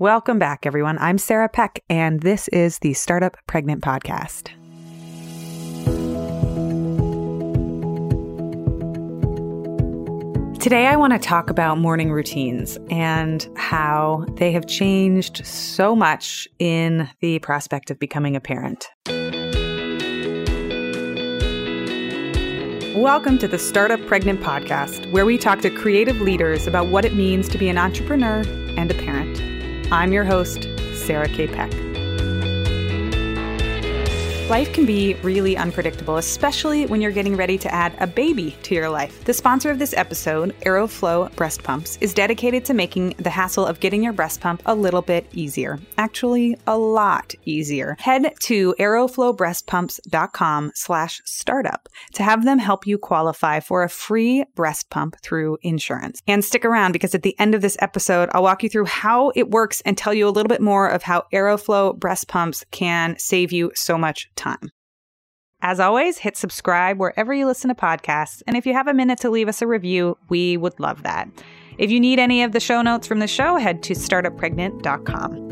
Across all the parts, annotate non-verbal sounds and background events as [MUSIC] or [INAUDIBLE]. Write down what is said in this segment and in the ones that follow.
Welcome back, everyone. I'm Sarah Peck, and this is the Startup Pregnant Podcast. Today, I want to talk about morning routines and how they have changed so much in the prospect of becoming a parent. Welcome to the Startup Pregnant Podcast, where we talk to creative leaders about what it means to be an entrepreneur and a parent. I'm your host, Sarah K. Peck. Life can be really unpredictable, especially when you're getting ready to add a baby to your life. The sponsor of this episode, Aeroflow Breast Pumps, is dedicated to making the hassle of getting your breast pump a little bit easier. Actually, a lot easier. Head to aeroflowbreastpumps.com slash startup to have them help you qualify for a free breast pump through insurance. And stick around because at the end of this episode, I'll walk you through how it works and tell you a little bit more of how Aeroflow breast pumps can save you so much time. As always, hit subscribe wherever you listen to podcasts. And if you have a minute to leave us a review, we would love that. If you need any of the show notes from the show, head to startuppregnant.com.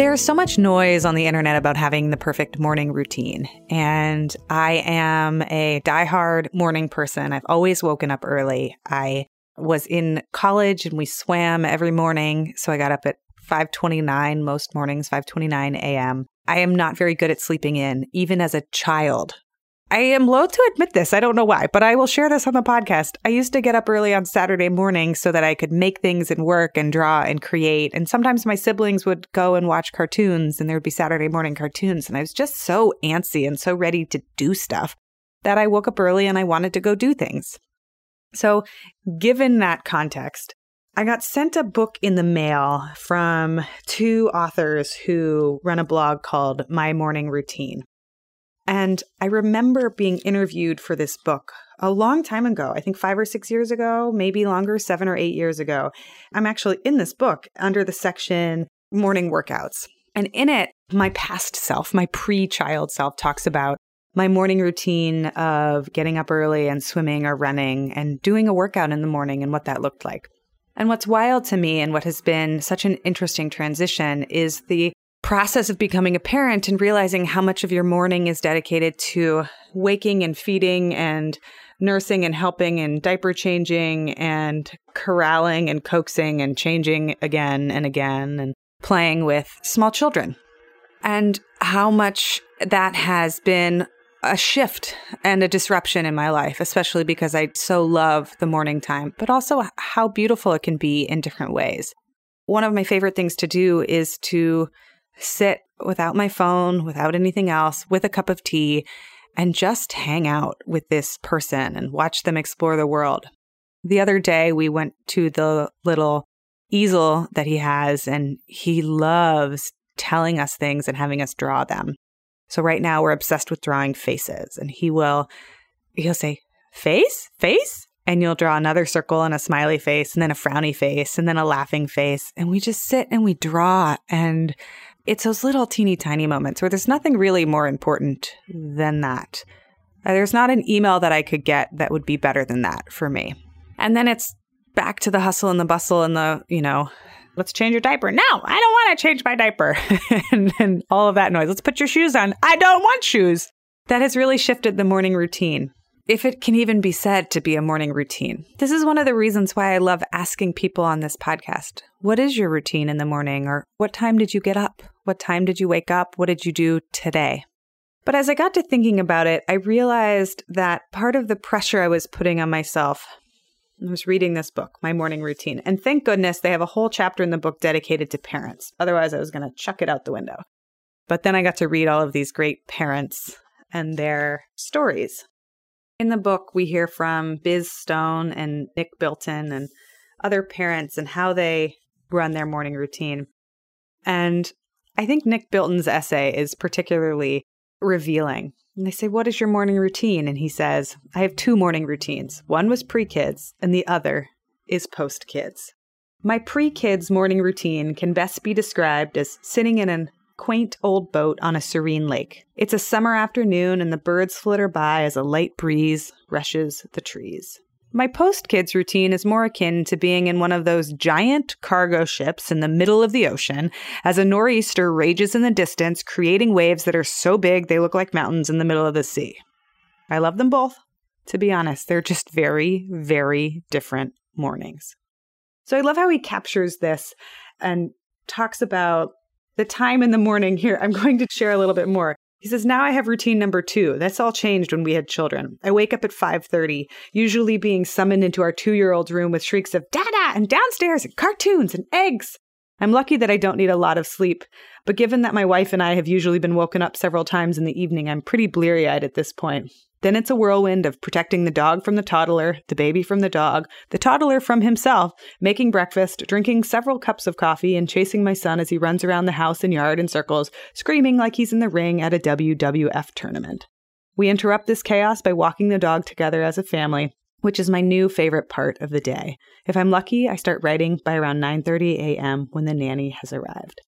There's so much noise on the internet about having the perfect morning routine. And I am a diehard morning person. I've always woken up early. I was in college and we swam every morning. So I got up at 5:29 most mornings, 5:29 a.m. I am not very good at sleeping in even as a child. I am loath to admit this. I don't know why, but I will share this on the podcast. I used to get up early on Saturday morning so that I could make things and work and draw and create. And sometimes my siblings would go and watch cartoons and there would be Saturday morning cartoons. And I was just so antsy and so ready to do stuff that I woke up early and I wanted to go do things. So, given that context, I got sent a book in the mail from two authors who run a blog called My Morning Routine. And I remember being interviewed for this book a long time ago, I think five or six years ago, maybe longer, seven or eight years ago. I'm actually in this book under the section Morning Workouts. And in it, my past self, my pre child self, talks about my morning routine of getting up early and swimming or running and doing a workout in the morning and what that looked like. And what's wild to me and what has been such an interesting transition is the process of becoming a parent and realizing how much of your morning is dedicated to waking and feeding and nursing and helping and diaper changing and corralling and coaxing and changing again and again and playing with small children. And how much that has been a shift and a disruption in my life, especially because I so love the morning time, but also how beautiful it can be in different ways. One of my favorite things to do is to sit without my phone, without anything else, with a cup of tea, and just hang out with this person and watch them explore the world. The other day, we went to the little easel that he has, and he loves telling us things and having us draw them. So right now we're obsessed with drawing faces and he will he'll say face, face, and you'll draw another circle and a smiley face and then a frowny face and then a laughing face and we just sit and we draw and it's those little teeny tiny moments where there's nothing really more important than that. Uh, there's not an email that I could get that would be better than that for me. And then it's back to the hustle and the bustle and the, you know, let's change your diaper. No, I don't want to change my diaper. [LAUGHS] and, and all of that noise. Let's put your shoes on. I don't want shoes. That has really shifted the morning routine. If it can even be said to be a morning routine. This is one of the reasons why I love asking people on this podcast what is your routine in the morning? Or what time did you get up? What time did you wake up? What did you do today? But as I got to thinking about it, I realized that part of the pressure I was putting on myself I was reading this book, My Morning Routine. And thank goodness they have a whole chapter in the book dedicated to parents. Otherwise, I was going to chuck it out the window. But then I got to read all of these great parents and their stories. In the book, we hear from Biz Stone and Nick Bilton and other parents and how they run their morning routine. And I think Nick Bilton's essay is particularly revealing and they say, What is your morning routine? And he says, I have two morning routines. One was pre kids, and the other is post kids. My pre kids morning routine can best be described as sitting in an quaint old boat on a serene lake. It's a summer afternoon and the birds flitter by as a light breeze rushes the trees. My post kids routine is more akin to being in one of those giant cargo ships in the middle of the ocean as a nor'easter rages in the distance, creating waves that are so big they look like mountains in the middle of the sea. I love them both. To be honest, they're just very, very different mornings. So I love how he captures this and talks about the time in the morning. Here, I'm [LAUGHS] going to share a little bit more. He says, now I have routine number two. That's all changed when we had children. I wake up at 5.30, usually being summoned into our two-year-old's room with shrieks of dada and downstairs and cartoons and eggs. I'm lucky that I don't need a lot of sleep, but given that my wife and I have usually been woken up several times in the evening, I'm pretty bleary eyed at this point. Then it's a whirlwind of protecting the dog from the toddler, the baby from the dog, the toddler from himself, making breakfast, drinking several cups of coffee, and chasing my son as he runs around the house and yard in circles, screaming like he's in the ring at a WWF tournament. We interrupt this chaos by walking the dog together as a family, which is my new favorite part of the day. If I'm lucky, I start writing by around 9:30 a.m. when the nanny has arrived.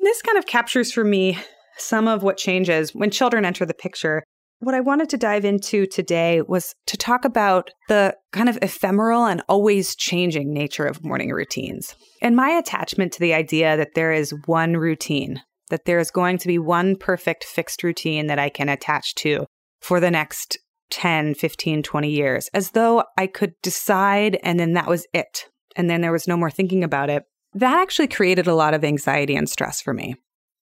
This kind of captures for me some of what changes when children enter the picture what I wanted to dive into today was to talk about the kind of ephemeral and always changing nature of morning routines and my attachment to the idea that there is one routine, that there is going to be one perfect fixed routine that I can attach to for the next 10, 15, 20 years, as though I could decide and then that was it. And then there was no more thinking about it. That actually created a lot of anxiety and stress for me.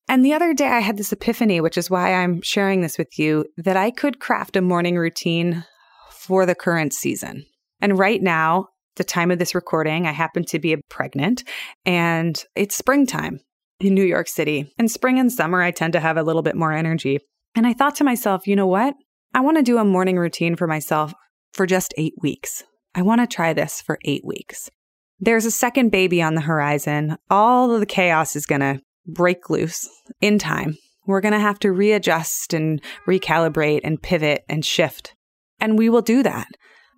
And the other day, I had this epiphany, which is why I'm sharing this with you, that I could craft a morning routine for the current season. And right now, the time of this recording, I happen to be pregnant and it's springtime in New York City. In spring and summer, I tend to have a little bit more energy. And I thought to myself, you know what? I want to do a morning routine for myself for just eight weeks. I want to try this for eight weeks. There's a second baby on the horizon. All of the chaos is going to break loose in time. We're going to have to readjust and recalibrate and pivot and shift. And we will do that.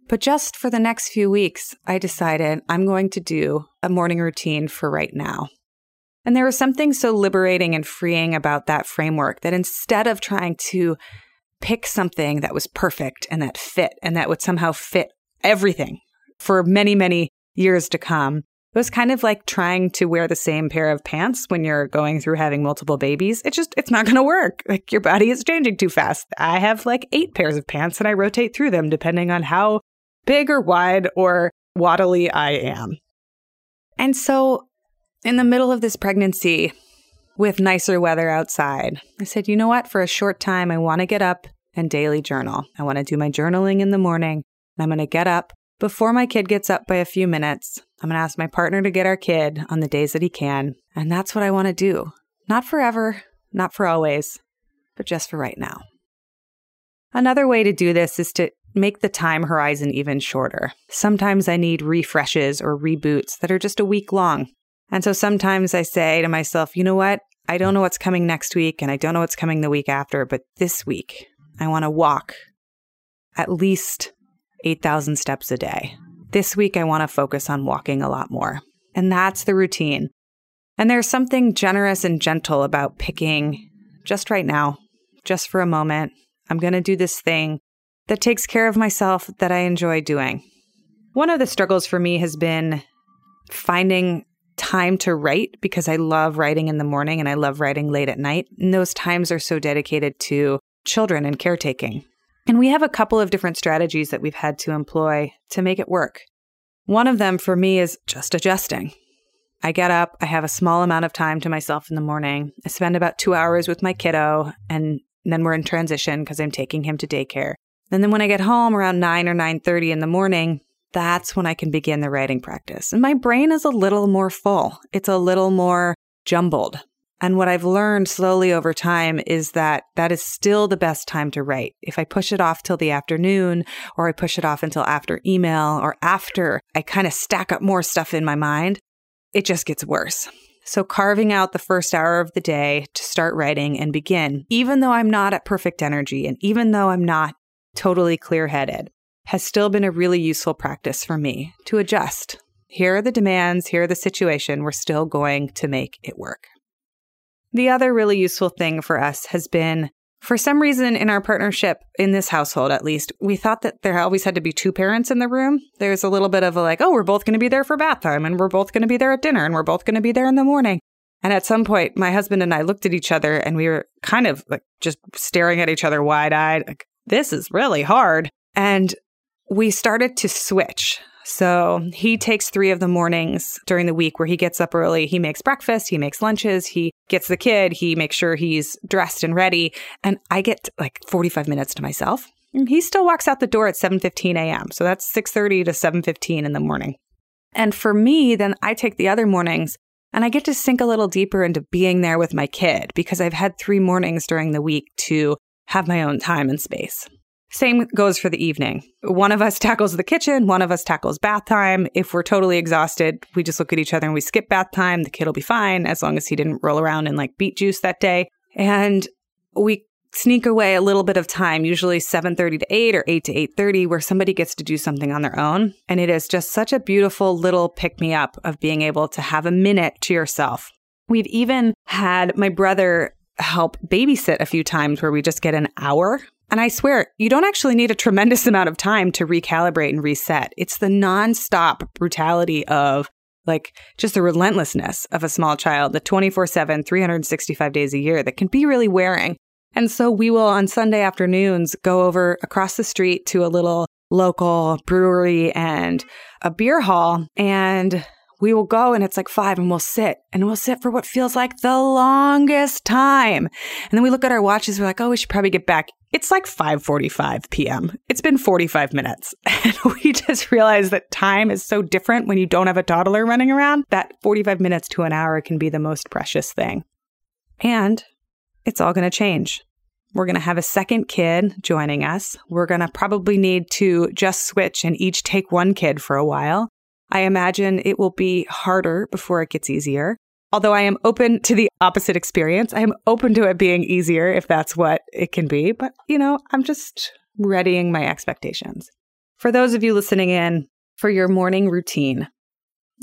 But just for the next few weeks, I decided I'm going to do a morning routine for right now. And there was something so liberating and freeing about that framework that instead of trying to pick something that was perfect and that fit and that would somehow fit everything for many, many years to come, it was kind of like trying to wear the same pair of pants when you're going through having multiple babies. It just, it's not going to work. [LAUGHS] Like your body is changing too fast. I have like eight pairs of pants and I rotate through them depending on how big or wide or waddly I am. And so in the middle of this pregnancy, with nicer weather outside, I said, you know what? For a short time, I want to get up and daily journal. I want to do my journaling in the morning. And I'm going to get up before my kid gets up by a few minutes. I'm going to ask my partner to get our kid on the days that he can. And that's what I want to do. Not forever, not for always, but just for right now. Another way to do this is to make the time horizon even shorter. Sometimes I need refreshes or reboots that are just a week long. And so sometimes I say to myself, you know what? I don't know what's coming next week and I don't know what's coming the week after, but this week I want to walk at least 8,000 steps a day. This week, I want to focus on walking a lot more. And that's the routine. And there's something generous and gentle about picking just right now, just for a moment. I'm going to do this thing that takes care of myself that I enjoy doing. One of the struggles for me has been finding time to write because I love writing in the morning and I love writing late at night. And those times are so dedicated to children and caretaking. And we have a couple of different strategies that we've had to employ to make it work. One of them for me is just adjusting. I get up, I have a small amount of time to myself in the morning. I spend about two hours with my kiddo, and then we're in transition because I'm taking him to daycare. And then when I get home around 9 or 9:30 in the morning, that's when I can begin the writing practice. And my brain is a little more full. It's a little more jumbled. And what I've learned slowly over time is that that is still the best time to write. If I push it off till the afternoon or I push it off until after email or after I kind of stack up more stuff in my mind, it just gets worse. So carving out the first hour of the day to start writing and begin, even though I'm not at perfect energy and even though I'm not totally clear headed, has still been a really useful practice for me to adjust. Here are the demands, here are the situation. We're still going to make it work. The other really useful thing for us has been for some reason in our partnership, in this household at least, we thought that there always had to be two parents in the room. There's a little bit of a like, oh, we're both going to be there for bath time and we're both going to be there at dinner and we're both going to be there in the morning. And at some point, my husband and I looked at each other and we were kind of like just staring at each other wide eyed, like, this is really hard. And we started to switch. So he takes three of the mornings during the week where he gets up early. He makes breakfast, he makes lunches, he gets the kid, he makes sure he's dressed and ready. And I get like 45 minutes to myself. He still walks out the door at 7:15 a.m. So that's 6:30 to 7:15 in the morning. And for me, then I take the other mornings and I get to sink a little deeper into being there with my kid because I've had 3 mornings during the week to have my own time and space. Same goes for the evening. One of us tackles the kitchen, one of us tackles bath time. If we're totally exhausted, we just look at each other and we skip bath time. The kid will be fine as long as he didn't roll around in like beet juice that day. And we sneak away a little bit of time, usually 7:30 to 8 or 8 to 8:30 where somebody gets to do something on their own, and it is just such a beautiful little pick me up of being able to have a minute to yourself. We've even had my brother help babysit a few times where we just get an hour and I swear, you don't actually need a tremendous [LAUGHS] amount of time to recalibrate and reset. It's the nonstop brutality of like just the relentlessness of a small child, the 24 7, 365 days a year that can be really wearing. And so we will on Sunday afternoons go over across the street to a little local brewery and a beer hall and we will go and it's like five and we'll sit and we'll sit for what feels like the longest time. And then we look at our watches. We're like, oh, we should probably get back. It's like 5:45 p.m. It's been 45 minutes. [LAUGHS] And we just realize that time is so different when you don't have a toddler running around that 45 minutes to an hour can be the most precious thing. And it's all going to change. We're going to have a second kid joining us. We're going to probably need to just switch and each take one kid for a while. I imagine it will be harder before it gets easier. Although I am open to the opposite experience, I am open to it being easier if that's what it can be. But, you know, I'm just readying my expectations. For those of you listening in, for your morning routine,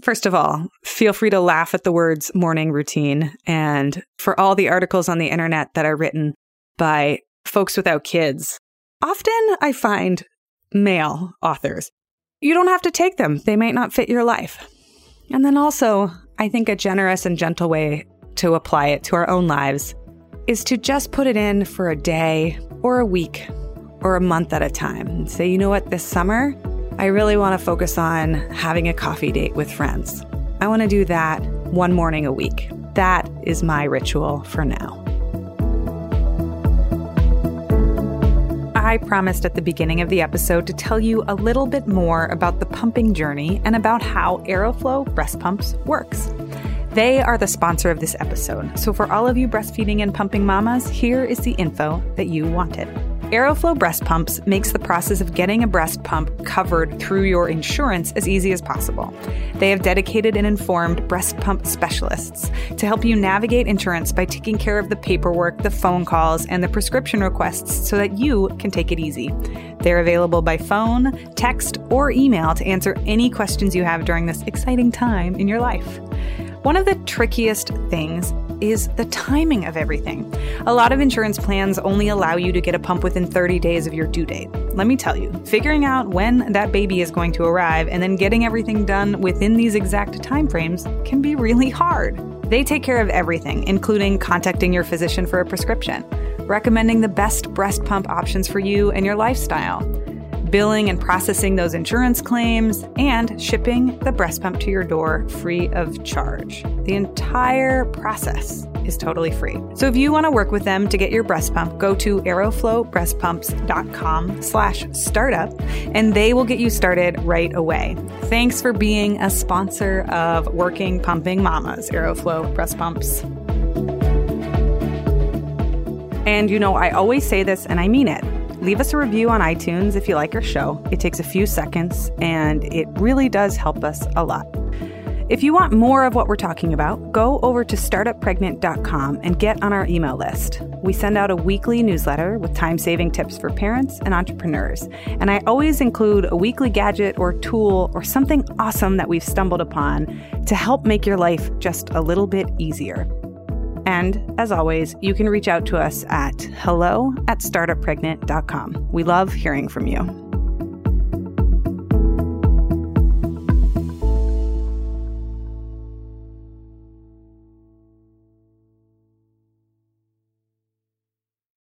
First of all, feel free to laugh at the words morning routine. And for all the articles on the internet that are written by folks without kids, often I find male authors you don't have to take them, they might not fit your life. And then also, I think a generous and gentle way to apply it to our own lives is to just put it in for a day or a week or a month at a time and say, you know what, this summer, I really want to focus on having a coffee date with friends. I want to do that one morning a week. That is my ritual for now. I promised at the beginning of the episode to tell you a little bit more about the pumping journey and about how Aeroflow breast pumps works. They are the sponsor of this episode. So for all of you breastfeeding and pumping mamas, here is the info that you wanted. Aeroflow breast pumps makes the process of getting a breast pump covered through your insurance as easy as possible. They have dedicated and informed breast pump specialists to help you navigate insurance by taking care of the paperwork, the phone calls, and the prescription requests so that you can take it easy. They're available by phone, text, or email to answer any questions you have during this exciting time in your life. One of the trickiest things is the timing of everything. A lot of insurance plans only allow you to get a pump within 30 days of your due date. Let me tell you, figuring out when that baby is going to arrive and then getting everything done within these exact timeframes can be really hard. They take care of everything, including contacting your physician for a prescription, recommending the best breast pump options for you and your lifestyle billing and processing those insurance claims, and shipping the breast pump to your door free of charge. The entire process is totally free. So if you want to work with them to get your breast pump, go to aeroflowbreastpumps.com slash startup and they will get you started right away. Thanks for being a sponsor of Working Pumping Mamas, Aeroflow Breast Pumps. And you know, I always say this and I mean it. Leave us a review on iTunes if you like our show. It takes a few seconds and it really does help us a lot. If you want more of what we're talking about, go over to startuppregnant.com and get on our email list. We send out a weekly newsletter with time saving tips for parents and entrepreneurs. And I always include a weekly gadget or tool or something awesome that we've stumbled upon to help make your life just a little bit easier. And as always, you can reach out to us at hello at startuppregnant.com. We love hearing from you.